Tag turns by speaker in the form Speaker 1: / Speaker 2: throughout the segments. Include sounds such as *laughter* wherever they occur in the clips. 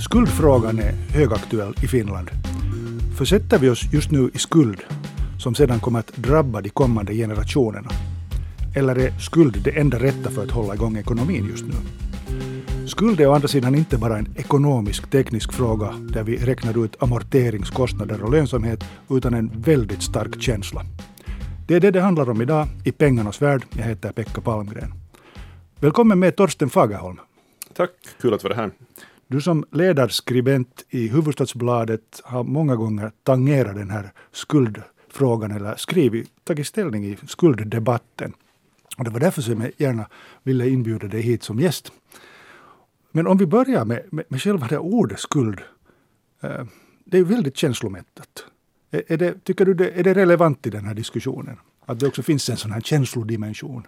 Speaker 1: Skuldfrågan är högaktuell i Finland. Försätter vi oss just nu i skuld som sedan kommer att drabba de kommande generationerna? Eller är skuld det enda rätta för att hålla igång ekonomin just nu? Skuld är å andra sidan inte bara en ekonomisk teknisk fråga där vi räknar ut amorteringskostnader och lönsamhet, utan en väldigt stark känsla. Det är det det handlar om idag i Pengarnas värld. Jag heter Pekka Palmgren. Välkommen med Torsten Fagerholm.
Speaker 2: Tack, kul att vara här.
Speaker 1: Du som ledarskribent i Hufvudstadsbladet har många gånger tangerat den här skuldfrågan eller skrivit, tagit ställning i skulddebatten. Och det var därför som jag gärna ville inbjuda dig hit som gäst. Men om vi börjar med, med, med själva det ordet skuld. Eh, det är väldigt känslomättat. Är, är det, tycker du det, är det relevant i den här diskussionen? Att det också finns en sån här känslodimension?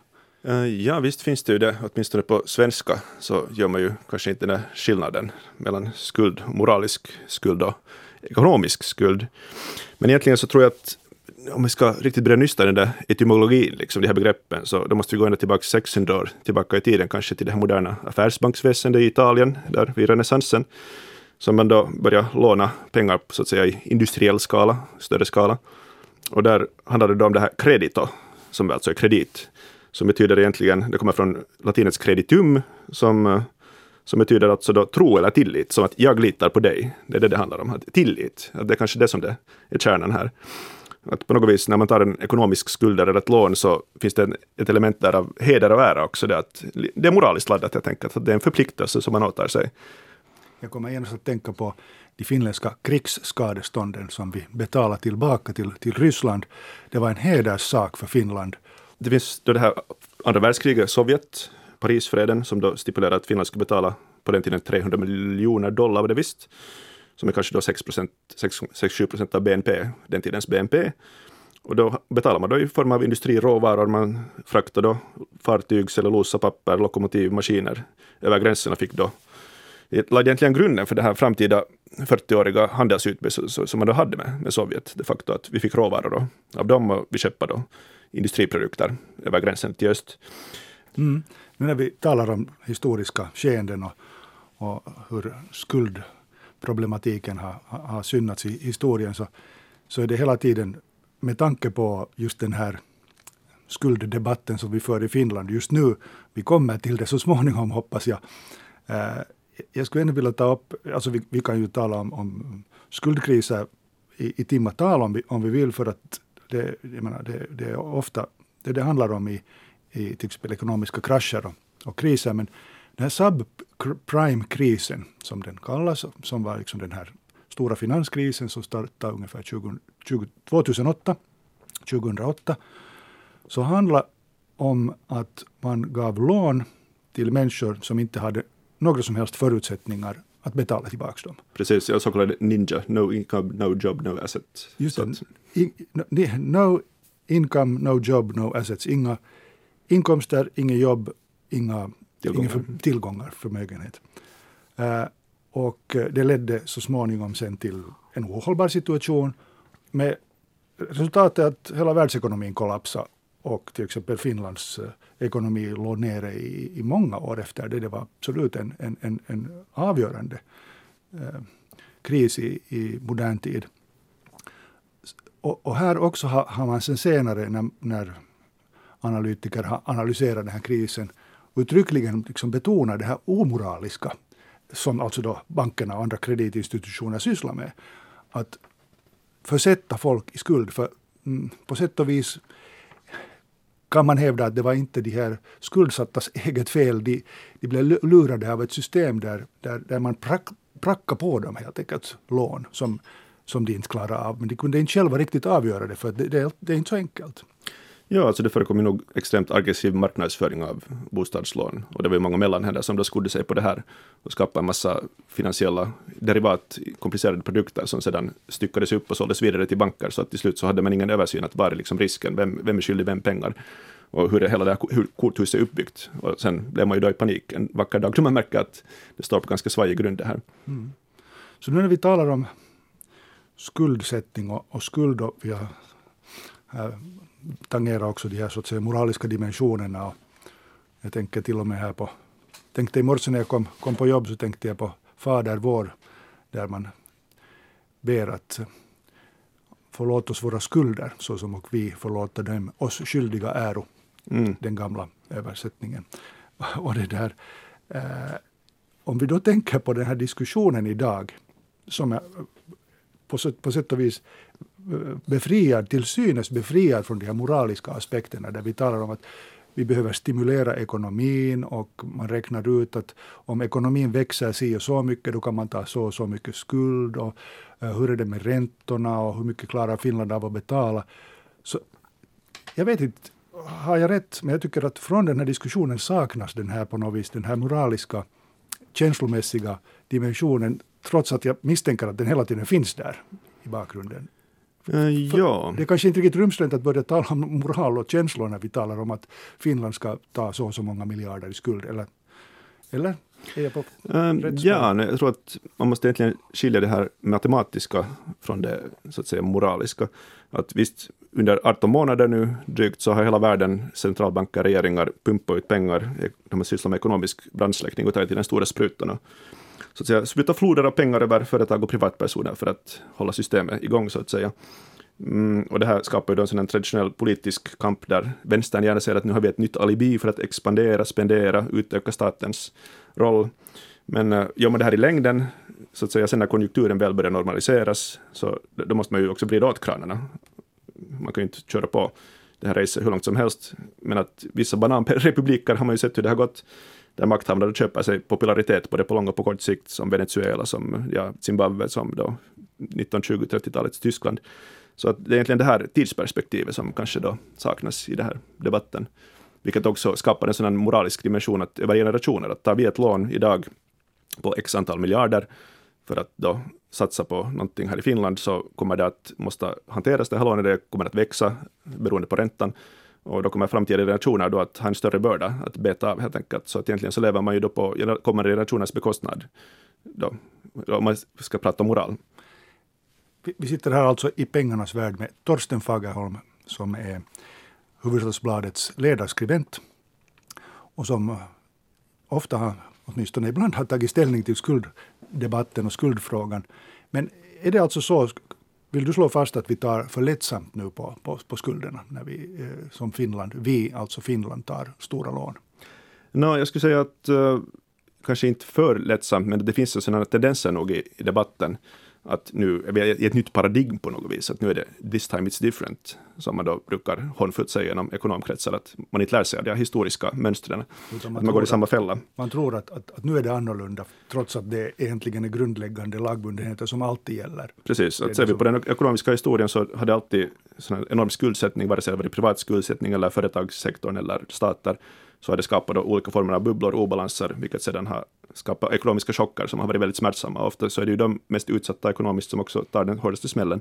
Speaker 2: Uh, ja, visst finns det ju det. Åtminstone på svenska så gör man ju kanske inte den här skillnaden mellan skuld, moralisk skuld och ekonomisk skuld. Men egentligen så tror jag att om vi ska riktigt börja nysta den där etymologin, liksom, de här begreppen, så då måste vi gå ända tillbaka 600 år tillbaka i tiden, kanske till det här moderna affärsbanksväsendet i Italien, där vid renässansen, som man då började låna pengar så att säga i industriell skala, större skala. Och där handlade det om det här kredito, som alltså är kredit, som betyder egentligen, det kommer från latinets creditum, som, eh, som betyder alltså då tro eller tillit, som att jag litar på dig. Det är det det handlar om, att tillit. Att det är kanske det som det är kärnan här att på något vis när man tar en ekonomisk skuld eller ett lån så finns det ett element där av heder och ära också. Det, att, det är moraliskt laddat helt enkelt, att det är en förpliktelse som man åtar sig.
Speaker 1: Jag kommer genast att tänka på de finländska krigsskadestånden som vi betalade tillbaka till, till Ryssland. Det var en hederssak för Finland.
Speaker 2: Det finns då det här andra världskriget, Sovjet, Parisfreden, som då stipulerade att Finland skulle betala på den tiden 300 miljoner dollar var det visst som är kanske då 6-7 procent av BNP, den tidens BNP. Och då betalar man då i form av industriråvaror, man fraktar då fartyg, cellulosa, papper, lokomotiv, maskiner över gränserna fick då det lade egentligen grunden för det här framtida 40-åriga handelsutbytet som man då hade med, med Sovjet. De facto att vi fick råvaror då, av dem och vi köpte då industriprodukter över gränsen till öst.
Speaker 1: Mm. Nu när vi talar om historiska skeenden och, och hur skuldproblematiken har, har synnats i historien så, så är det hela tiden med tanke på just den här skulddebatten som vi för i Finland just nu. Vi kommer till det så småningom *laughs* hoppas jag. Eh, jag skulle ändå vilja ta upp, alltså vi, vi kan ju tala om, om skuldkriser i, i timmatal om vi, om vi vill för att det, jag menar, det, det är ofta det det handlar om i, i till exempel ekonomiska krascher och, och kriser. Men den här subprime-krisen, som den kallas, som var liksom den här stora finanskrisen som startade ungefär 20, 20, 2008, 2008, så handlade om att man gav lån till människor som inte hade några som helst förutsättningar att betala tillbaka dem.
Speaker 2: Precis, jag så kallade ninja, no income, no job, no asset.
Speaker 1: Just det, no income, no job, no assets. Inga inkomster, inget jobb, inga tillgångar, för, tillgångar förmögenhet. Uh, och eh, det ledde så småningom sen till en ohållbar situation med resultatet att hela världsekonomin kollapsade och till exempel Finlands eh, ekonomi låg nere i, i många år efter det. Det var absolut en, en, en, en avgörande eh, kris i, i modern tid. Och, och, här också har, har man sen senare när, när analytiker har analyserat den här krisen uttryckligen liksom betonar det här omoraliska som alltså då bankerna och andra kreditinstitutioner sysslar med. Att försätta folk i skuld. För mm, på sätt och vis kan man hävda att det var inte de här skuldsattas *laughs* eget fel. De, de blev lurade av ett system där, där, där man prack, prackade på dem helt enkelt lån som, som de inte klarade av. Men de kunde inte själva riktigt avgöra det för det, det, det är inte så enkelt.
Speaker 2: Ja, alltså det förekommer nog extremt aggressiv marknadsföring av bostadslån. Och det var ju många mellanhänder som då skodde sig på det här och skapade en massa finansiella derivat, komplicerade produkter som sedan styckades upp och såldes vidare till banker. Så att till slut så hade man ingen översyn att var är liksom risken, vem, vem är skyldig vem pengar och hur det, hela det här hur korthuset är uppbyggt. Och sen blev man ju då i panik en vacker dag då man märker att det står på ganska svajig grund det här. Mm.
Speaker 1: Så nu när vi talar om skuldsättning och, och skuld, och vi har eh, här tangerar också de här så att säga, moraliska dimensionerna. Och jag tänker till och med här på tänkte i morse när jag kom, kom på jobb så tänkte jag på Fader vår, där man ber att förlåt oss våra skulder, så som och vi förlåter dem oss skyldiga äro. Mm. Den gamla översättningen. *laughs* Och det där, eh, om vi då tänker på den här diskussionen idag, som är på, sätt, på sätt och vis eh, befriad, till synes befriad från de här moraliska aspekterna, där vi talar om att vi behöver stimulera ekonomin och man räknar ut att om ekonomin växer si och så mycket, då kan man ta så och så mycket skuld. Och eh, hur är det med räntorna och hur mycket klarar Finland av att betala? Så jag vet inte, har jag rätt? Men jag tycker att från den här diskussionen saknas den här på något vis, den här moraliska, känslomässiga dimensionen, trots att jag misstänker att den hela tiden finns där i bakgrunden.
Speaker 2: Uh, ja.
Speaker 1: Det är kanske inte riktigt rumsrent att börja tala om moral och känslor när vi talar om att Finland ska ta så och så många miljarder i skuld. Eller? eller? På
Speaker 2: uh, ja, nej, jag tror att man måste egentligen skilja det här matematiska från det så att säga moraliska. Att visst, under 18 månader nu drygt så har hela världen, centralbanker, regeringar pumpat ut pengar. De har sysslat med ekonomisk brandsläckning och tagit till den stora sprutan så att säga, spruta floder av pengar över företag och privatpersoner för att hålla systemet igång, så att säga. Mm, och det här skapar ju då en traditionell politisk kamp där vänstern gärna säger att nu har vi ett nytt alibi för att expandera, spendera, utöka statens roll. Men uh, gör man det här i längden, så att säga, sen när konjunkturen väl börjar normaliseras, så då måste man ju också vrida åt kranarna. Man kan ju inte köra på det här racet hur långt som helst. Men att vissa bananrepubliker har man ju sett hur det har gått där makthavare köper sig popularitet både på lång och på kort sikt, som Venezuela, som ja, Zimbabwe, som då 1920-30-talets Tyskland. Så att det är egentligen det här tidsperspektivet som kanske då saknas i den här debatten. Vilket också skapar en sådan moralisk dimension att över generationer, att tar vi ett lån idag på x antal miljarder för att då satsa på någonting här i Finland så kommer det att måste hanteras det här lånet, det kommer att växa beroende på räntan. Och då kommer framtida generationer då att ha en större börda att beta av helt enkelt. Så att egentligen så lever man ju då på kommande generationers bekostnad. Då, om man ska prata om moral.
Speaker 1: Vi sitter här alltså i pengarnas värld med Torsten Fagerholm som är Hufvudstadsbladets ledarskribent och som eh, ofta, har, åtminstone ibland, har tagit ställning till skulddebatten och skuldfrågan. Men är det alltså så, vill du slå fast att vi tar för lättsamt nu på, på, på skulderna när vi eh, som Finland, vi alltså Finland tar stora lån?
Speaker 2: No, jag skulle säga att eh, kanske inte för lättsamt, men det finns sådana tendenser nog i, i debatten att nu är vi i ett nytt paradigm på något vis, att nu är det this time it's different, som man då brukar hånfullt säga genom ekonomkretsar, att man inte lär sig av de historiska mönstren, att man går i samma fälla.
Speaker 1: Man tror att, att, att, nu är det annorlunda, trots att det egentligen är grundläggande lagbundenheter som alltid gäller.
Speaker 2: Precis, att ser vi på den ekonomiska historien så har det alltid sån enorm skuldsättning, vare sig det varit privat skuldsättning eller företagssektorn eller stater, så har det skapat då olika former av bubblor och obalanser, vilket sedan har skapat ekonomiska chocker som har varit väldigt smärtsamma. Ofta så är det ju de mest utsatta ekonomiskt som också tar den hårdaste smällen.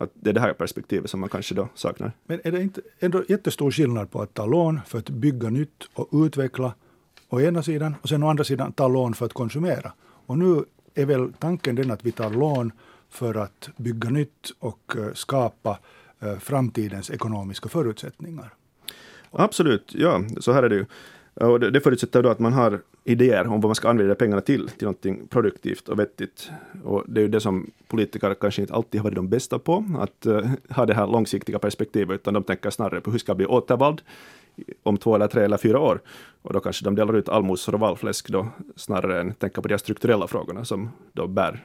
Speaker 2: Att det är det här perspektivet som man kanske då saknar.
Speaker 1: Men är det inte ändå jättestor skillnad på att ta lån för att bygga nytt och utveckla å ena sidan och sen å andra sidan ta lån för att konsumera? Och nu är väl tanken den att vi tar lån för att bygga nytt och eh, skapa eh, framtidens ekonomiska förutsättningar.
Speaker 2: Absolut, ja, så här är det ju. Och det, det förutsätter då att man har idéer om vad man ska använda pengarna till, till någonting produktivt och vettigt. Och det är ju det som politiker kanske inte alltid har varit de bästa på, att uh, ha det här långsiktiga perspektivet, utan de tänker snarare på hur ska jag bli återvald om två eller tre eller fyra år. Och då kanske de delar ut allmosor och valfläsk då, snarare än tänka på de strukturella frågorna som då bär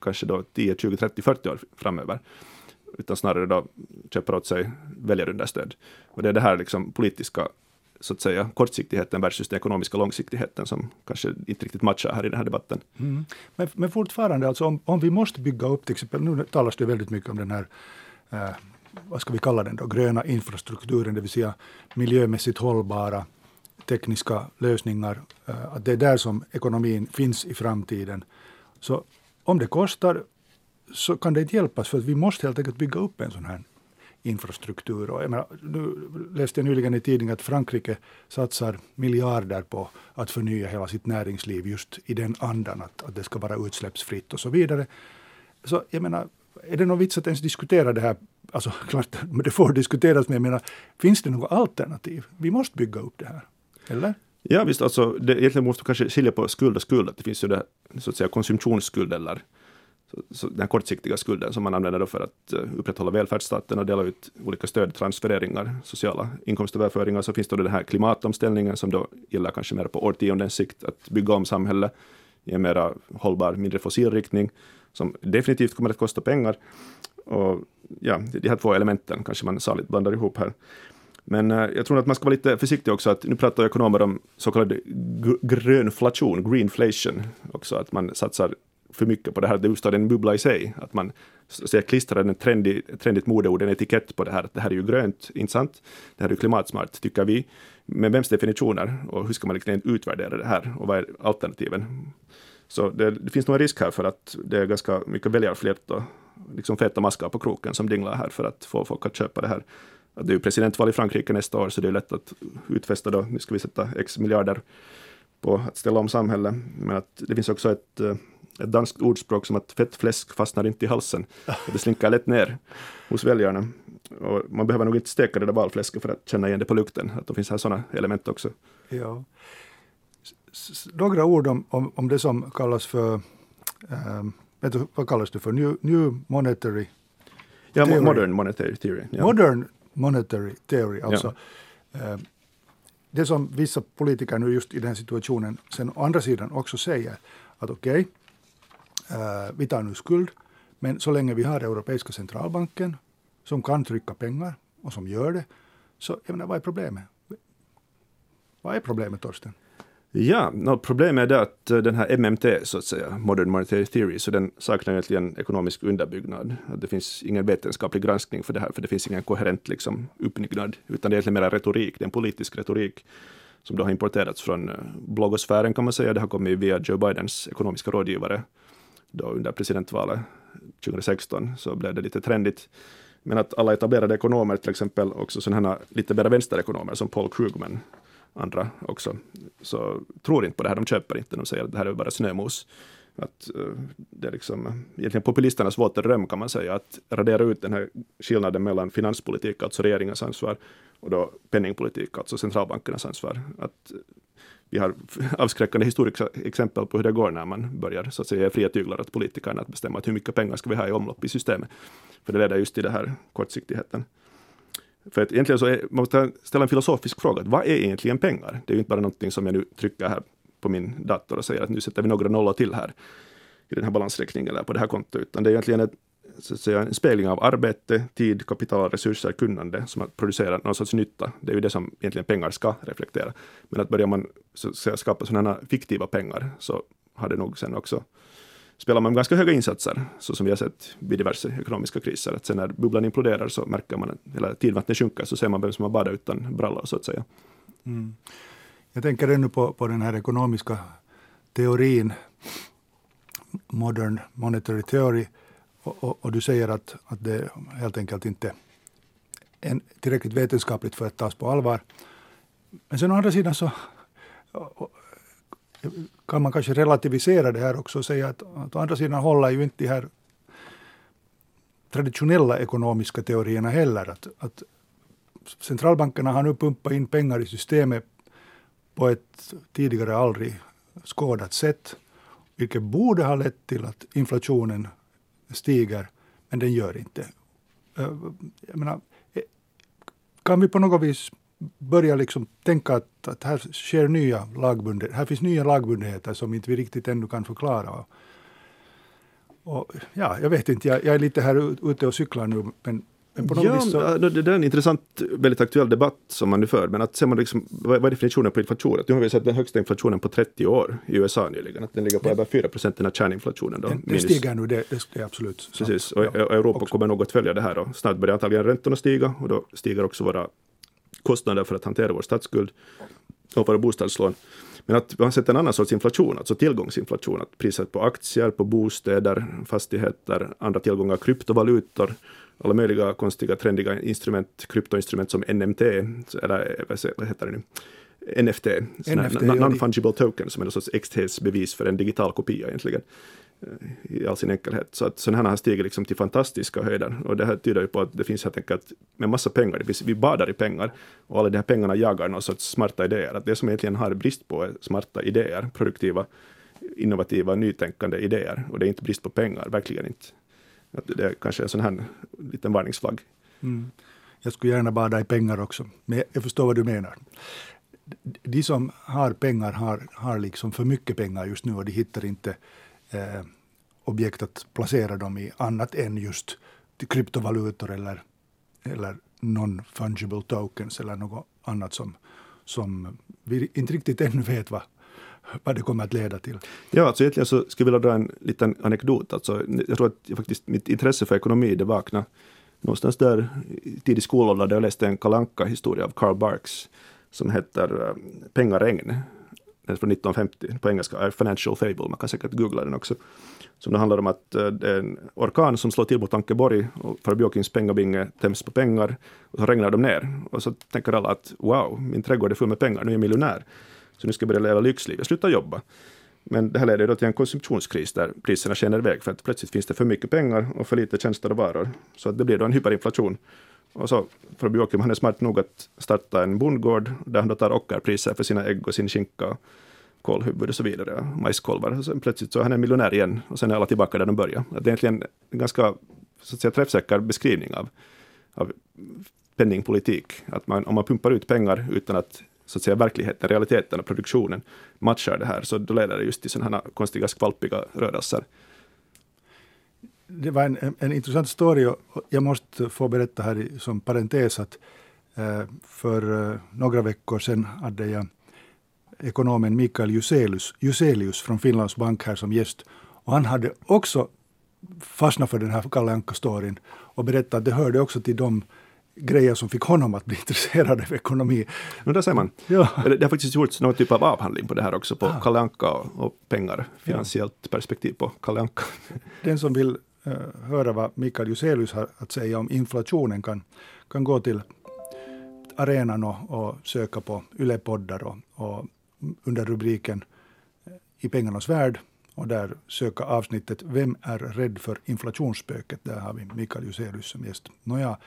Speaker 2: kanske då 10, 20, 30, 40 år framöver utan snarare då köper åt sig väljarunderstöd. Och det är det här liksom politiska så att säga, kortsiktigheten versus den ekonomiska långsiktigheten som kanske inte riktigt matchar här i den här debatten.
Speaker 1: Mm. Men, men fortfarande, alltså om, om vi måste bygga upp, till exempel, nu talas det väldigt mycket om den här eh, vad ska vi kalla den då, gröna infrastrukturen, det vill säga miljömässigt hållbara tekniska lösningar, eh, att det är där som ekonomin finns i framtiden. Så om det kostar så kan det inte hjälpas, för att vi måste helt enkelt bygga upp en sån här infrastruktur. Och jag menar, nu läste jag nyligen i tidningen att Frankrike satsar miljarder på att förnya hela sitt näringsliv just i den andan att, att det ska vara utsläppsfritt och så vidare. Så jag menar, är det någon vits att ens diskutera det här? Alltså *laughs* klart, det får diskuteras, men jag menar, finns det något alternativ? Vi måste bygga upp det här, eller?
Speaker 2: Ja visst, alltså, det, egentligen måste man kanske skilja på skuld och skuld. Det finns ju det så att säga konsumtionsskuld eller så, så den kortsiktiga skulden som man använder då för att eh, upprätthålla välfärdsstaten och dela ut olika stödtransfereringar, sociala inkomstöverföringar. Så finns då den här klimatomställningen som då gäller kanske mer på årtiondens sikt, att bygga om samhället i en mer hållbar, mindre fossil riktning, som definitivt kommer att kosta pengar. Och ja, de här två elementen kanske man saligt blandar ihop här. Men eh, jag tror att man ska vara lite försiktig också, att nu pratar ekonomer om så kallad grönflation, greenflation också, att man satsar för mycket på det här, det uppstår en bubbla i sig, att man ser klistrar en trendig, trendigt modeord, en etikett på det här, att det här är ju grönt, inte sant? Det här är ju klimatsmart, tycker vi. Men vems definitioner och hur ska man liksom utvärdera det här och vad är alternativen? Så det, det finns nog en risk här för att det är ganska mycket väljarflört och liksom feta maskar på kroken som dinglar här för att få folk att köpa det här. Det är ju presidentval i Frankrike nästa år, så det är lätt att utfästa då, nu ska vi sätta x miljarder på att ställa om samhället. Men att det finns också ett eh, ett danskt ordspråk som att fett fläsk fastnar inte i halsen. *laughs* Det slinker lätt ner hos väljarna. Och man behöver nog inte steka det där valfläsket för att känna igen det på lukten, att det finns här sådana element också.
Speaker 1: Ja. Några ord om, om, om det som kallas för, ähm, du, vad kallas det för, New, new Monetary
Speaker 2: Ja, theory. Modern Monetary Theory. Ja.
Speaker 1: Modern Monetary Theory, alltså. Ja. Äh, det som vissa politiker nu just i den situationen sen å andra sidan också säger att okej, okay, Uh, vi tar nu skuld, men så länge vi har Europeiska centralbanken som kan trycka pengar och som gör det, så jag menar, vad är problemet? Vad är problemet, Torsten?
Speaker 2: Ja, no, problemet är det att eh, den här MMT, så att säga, Modern Monetary Theory, så den saknar egentligen ekonomisk underbyggnad. Det finns ingen vetenskaplig granskning för det här, för det finns ingen koherent liksom, uppbyggnad, utan det är egentligen mer retorik, det är en politisk retorik som då har importerats från eh, bloggosfären kan man säga. Det har kommit via Joe Bidens ekonomiska rådgivare då under presidentvalet 2016 så blev det lite trendigt. Men att alla etablerade ekonomer, till exempel också sådana här lite mer vänsterekonomer som Paul Krugman, andra också, så tror inte på det här, de köper inte, de säger att det här är bara snömos. Att eh, det är liksom egentligen populisternas våta dröm kan man säga, att radera ut den här skillnaden mellan finanspolitik, alltså regeringens ansvar, och då penningpolitik, alltså centralbankernas ansvar. Att eh, vi har *laughs* avskräckande historiska exempel på hur det går när man börjar så att säga fria tyglar åt politikerna att bestämma att hur mycket pengar ska vi ha i omlopp i systemet. För det leder just till den här kortsiktigheten. För att egentligen så är, man måste ställa en filosofisk fråga. Vad är egentligen pengar? Det är ju inte bara någonting som jag nu trycker här på min dator och säger att nu sätter vi några nollor till här i den här balansräkningen eller på det här kontot, utan det är egentligen ett så att säga, en spegling av arbete, tid, kapital, resurser, kunnande som att producera någon sorts nytta. Det är ju det som egentligen pengar ska reflektera. Men att börjar man så att säga, skapa sådana fiktiva pengar så har det nog sen också spelar man ganska höga insatser, så som vi har sett vid diverse ekonomiska kriser. Att sen när bubblan imploderar så märker man, eller tidvattnet sjunker, så ser man vem som har badat utan brallor, så att säga. Mm.
Speaker 1: Jag tänker ännu på, på den här ekonomiska teorin, modern monetary theory, och, och, och, du säger att, att det helt enkelt inte är tillräckligt vetenskapligt för att tas på allvar. Men sen å andra sidan så kan man kanske relativisera det här också och säga att, att å andra sidan håller ju inte de här traditionella ekonomiska teorierna heller. Att, att centralbankerna har nu pumpat in pengar i systemet på ett tidigare aldrig skådat sätt, vilket borde ha lett till att inflationen stiger, men den gör inte. Eh, jag menar, eh, kan vi på något vis börja liksom tänka att, att här sker nya lagbundenheter, här finns nya lagbundenheter som inte vi riktigt ännu kan förklara. Och, ja, jag vet inte, jag, jag är lite här ute och cyklar nu, men
Speaker 2: ja, så... det är en intressant, väldigt aktuell debatt som man nu för. Men att ser man liksom, vad är definitionen på inflation? nu har vi sett den högsta inflationen på 30 år i USA nyligen. Att den ligger på över 4 procent, den här kärninflationen. Då,
Speaker 1: den, den stiger nu, det, det är absolut
Speaker 2: Precis, och, ja, Europa också. kommer nog att följa det här. Då. Snart börjar antagligen räntorna stiga och då stiger också våra kostnader för att hantera vår statsskuld och våra bostadslån. Men att vi har sett en annan sorts inflation, alltså tillgångsinflation, att priset på aktier, på bostäder, fastigheter, andra tillgångar, kryptovalutor, alla möjliga konstiga trendiga instrument, kryptoinstrument som NMT, eller vad heter det nu? NFT, NFT non-fungible token, som är någon sorts äkthetsbevis för en digital kopia egentligen i all sin enkelhet. Så att sådana här har stigit liksom till fantastiska höjder. Och det här tyder ju på att det finns helt enkelt med massa pengar. Det finns, vi badar i pengar och alla de här pengarna jagar någon sorts smarta idéer. Att det som egentligen har brist på är smarta idéer, produktiva, innovativa, nytänkande idéer. Och det är inte brist på pengar, verkligen inte. Att det är kanske en sån här liten varningsflagg. Mm.
Speaker 1: Jag skulle gärna bada i pengar också, men jag förstår vad du menar. De som har pengar har, har liksom för mycket pengar just nu och de hittar inte eh, objekt att placera dem i annat än just kryptovalutor eller, eller non-fungible tokens eller något annat som, som vi inte riktigt ännu vet vad, vad det kommer att leda till.
Speaker 2: Ja, alltså egentligen så skulle jag vilja dra en liten anekdot. Alltså, jag tror att faktiskt mitt intresse för ekonomi det vaknade någonstans där i tidig skolålder där jag läste en kalanka historia av Karl Barks som heter eh, Pengaregn. Den är från 1950 på engelska, Financial Fable, man kan säkert googla den också. Som det handlar om att eh, det är en orkan som slår till mot Ankeborg och Björkins pengabinge töms på pengar och så regnar de ner. Och så tänker alla att wow, min trädgård är full med pengar, nu är jag miljonär. Så nu ska jag börja leva lyxliv, jag slutar jobba. Men det här leder då till en konsumtionskris där priserna skenar iväg för att plötsligt finns det för mycket pengar och för lite tjänster och varor. Så att det blir då en hyperinflation. Och så Fabi Joakim, han är smart nog att starta en bondgård där han då tar ockerpriser för sina ägg och sin skinka, kålhuvud och så vidare, majskolvar. Och sen plötsligt så är han miljonär igen och sen är alla tillbaka där de började. Det är egentligen en ganska så att säga, träffsäker beskrivning av, av penningpolitik. Att man, om man pumpar ut pengar utan att så att säga verkligheten, realiteten och produktionen matchar det här, så då leder det just till sådana här konstiga skvalpiga rörelser.
Speaker 1: Det var en, en, en intressant story och jag måste få berätta här som parentes att eh, för eh, några veckor sedan hade jag ekonomen Mikael Juselius, Juselius från Finlands bank här som gäst. Och han hade också fastnat för den här Kalle Anka-storyn och berättat att det hörde också till de grejer som fick honom att bli *laughs* intresserad av ekonomi.
Speaker 2: Men där ser man. Ja. Det har faktiskt gjorts någon typ av avhandling på det här också, på ah. Kalle Anka och pengar, finansiellt ja. perspektiv på Kalle Anka.
Speaker 1: Den som vill Eh, höra vad Mikael Juselius har att säga om inflationen kan, kan gå till arenan och, och söka på Yle-poddar och, och under rubriken I pengarnas värld och där söka avsnittet Vem är rädd för inflationsspöket? Där har vi Mikael Juselius som gäst. Nåja,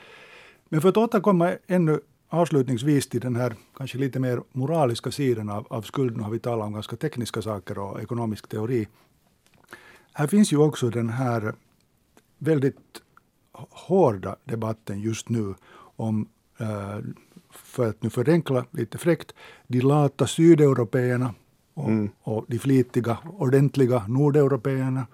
Speaker 1: men för att återkomma ännu avslutningsvis till den här kanske lite mer moraliska sidan av, av skulden har vi talat om ganska tekniska saker och ekonomisk teori. Här finns ju också den här väldigt hårda debatten just nu om, eh, för att nu förenkla lite fräckt, de lata sydeuropeerna och, mm. och de flitiga, ordentliga nordeuropeerna.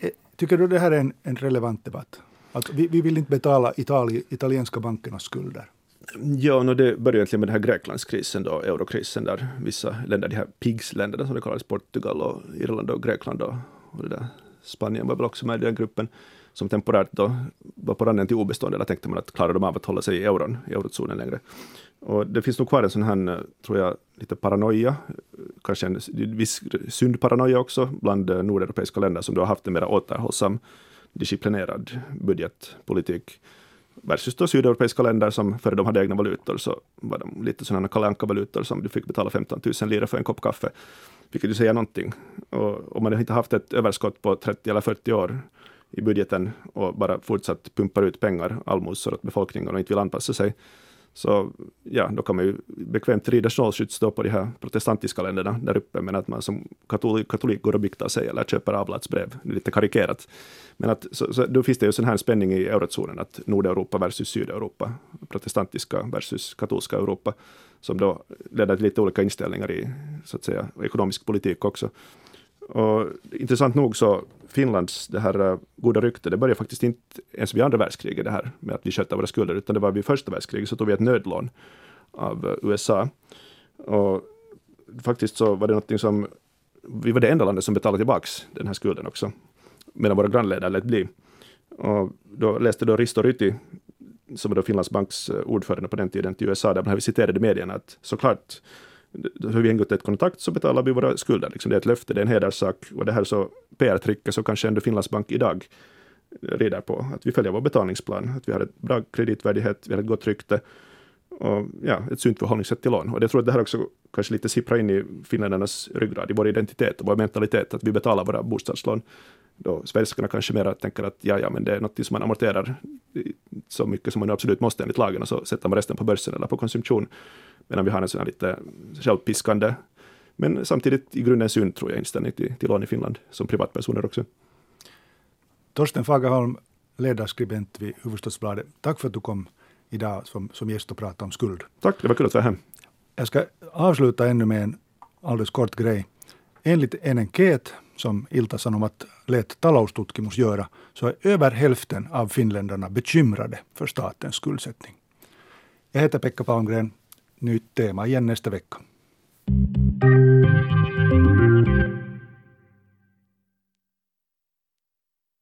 Speaker 1: Eh, tycker du det här är en, en relevant debatt? Att vi, vi vill inte betala Itali, italienska bankernas skulder.
Speaker 2: Ja, no, det började egentligen med den här Greklandskrisen, då, eurokrisen, där vissa länder, de här PIGS-länderna som det kallas, Portugal och Irland och Grekland och, och det där, Spanien var väl också med i den gruppen, som temporärt då var på randen till obestånd, eller tänkte man att klarar de av att hålla sig i euron, i eurozonen längre. Och det finns nog kvar en sån här, eh, tror jag, lite paranoia, kanske en viss syndparanoia också, bland eh, nordeuropeiska länder som då har haft en mer återhållsam disciplinerad budgetpolitik versus då sydeuropeiska länder som före de hade egna valutor så var de lite sådana Kalle valutor som du fick betala 15 000 lira för en kopp kaffe. Vilket ju säger någonting. Och om man inte haft ett överskott på 30 eller 40 år i budgeten och bara fortsatt pumpar ut pengar, allmosor åt befolkningen och inte vill anpassa sig, så ja, då kan man ju bekvämt rida snålskjuts på de här protestantiska länderna där uppe, men att man som katolik, katolik går och byktar sig eller köper avlatsbrev, lite karikerat. Men att, så, så, då finns det ju sån här spänning i eurozonen, att Nordeuropa versus Sydeuropa, protestantiska versus katolska Europa, som då leder till lite olika inställningar i så att säga, ekonomisk politik också. Och intressant nog så Finlands det här eh, goda rykte, det började faktiskt inte ens vid andra världskriget det här med att vi skötte våra skulder, utan det var vid första världskriget så tog vi ett nödlån av eh, USA. Och faktiskt så var det någonting som, vi var det enda landet som betalade tillbaks den här skulden också, medan våra grannländer lät bli. Och då läste då Risto Ryti, som var då Finlands banks eh, ordförande på den tiden, till USA, där man citerade i medierna att såklart har vi ingått ett kontrakt så betalar vi våra skulder. Liksom det är ett löfte, det är en hederssak. Och det här så PR-tricket så kanske ändå Finlands bank idag rider på. Att vi följer vår betalningsplan, att vi har ett bra kreditvärdighet, vi har ett gott rykte. och ja, ett sunt förhållningssätt till lån. Och jag tror att det här också kanske lite sipprar in i finländarnas ryggrad, i vår identitet och vår mentalitet, att vi betalar våra bostadslån. Då svenskarna kanske mer tänker att ja, ja, men det är något som man amorterar så mycket som man absolut måste enligt lagen och så sätter man resten på börsen eller på konsumtion. Medan vi har en sån här lite självpiskande, men samtidigt i grunden sund tror jag inställning till, till lån i Finland som privatpersoner också.
Speaker 1: Torsten Fagerholm, ledarskribent vid Hufvudstadsbladet. Tack för att du kom idag som, som gäst och pratade om skuld.
Speaker 2: Tack, det var kul att vara här.
Speaker 1: Jag ska avsluta ännu med en alldeles kort grej. Enligt en enkät som Ilta-Sanomat lät taloustutkimus göra så är över hälften av finländarna bekymrade för statens skuldsättning. Jag heter Pekka Palmgren. Nyt teema Jennestä Vekka.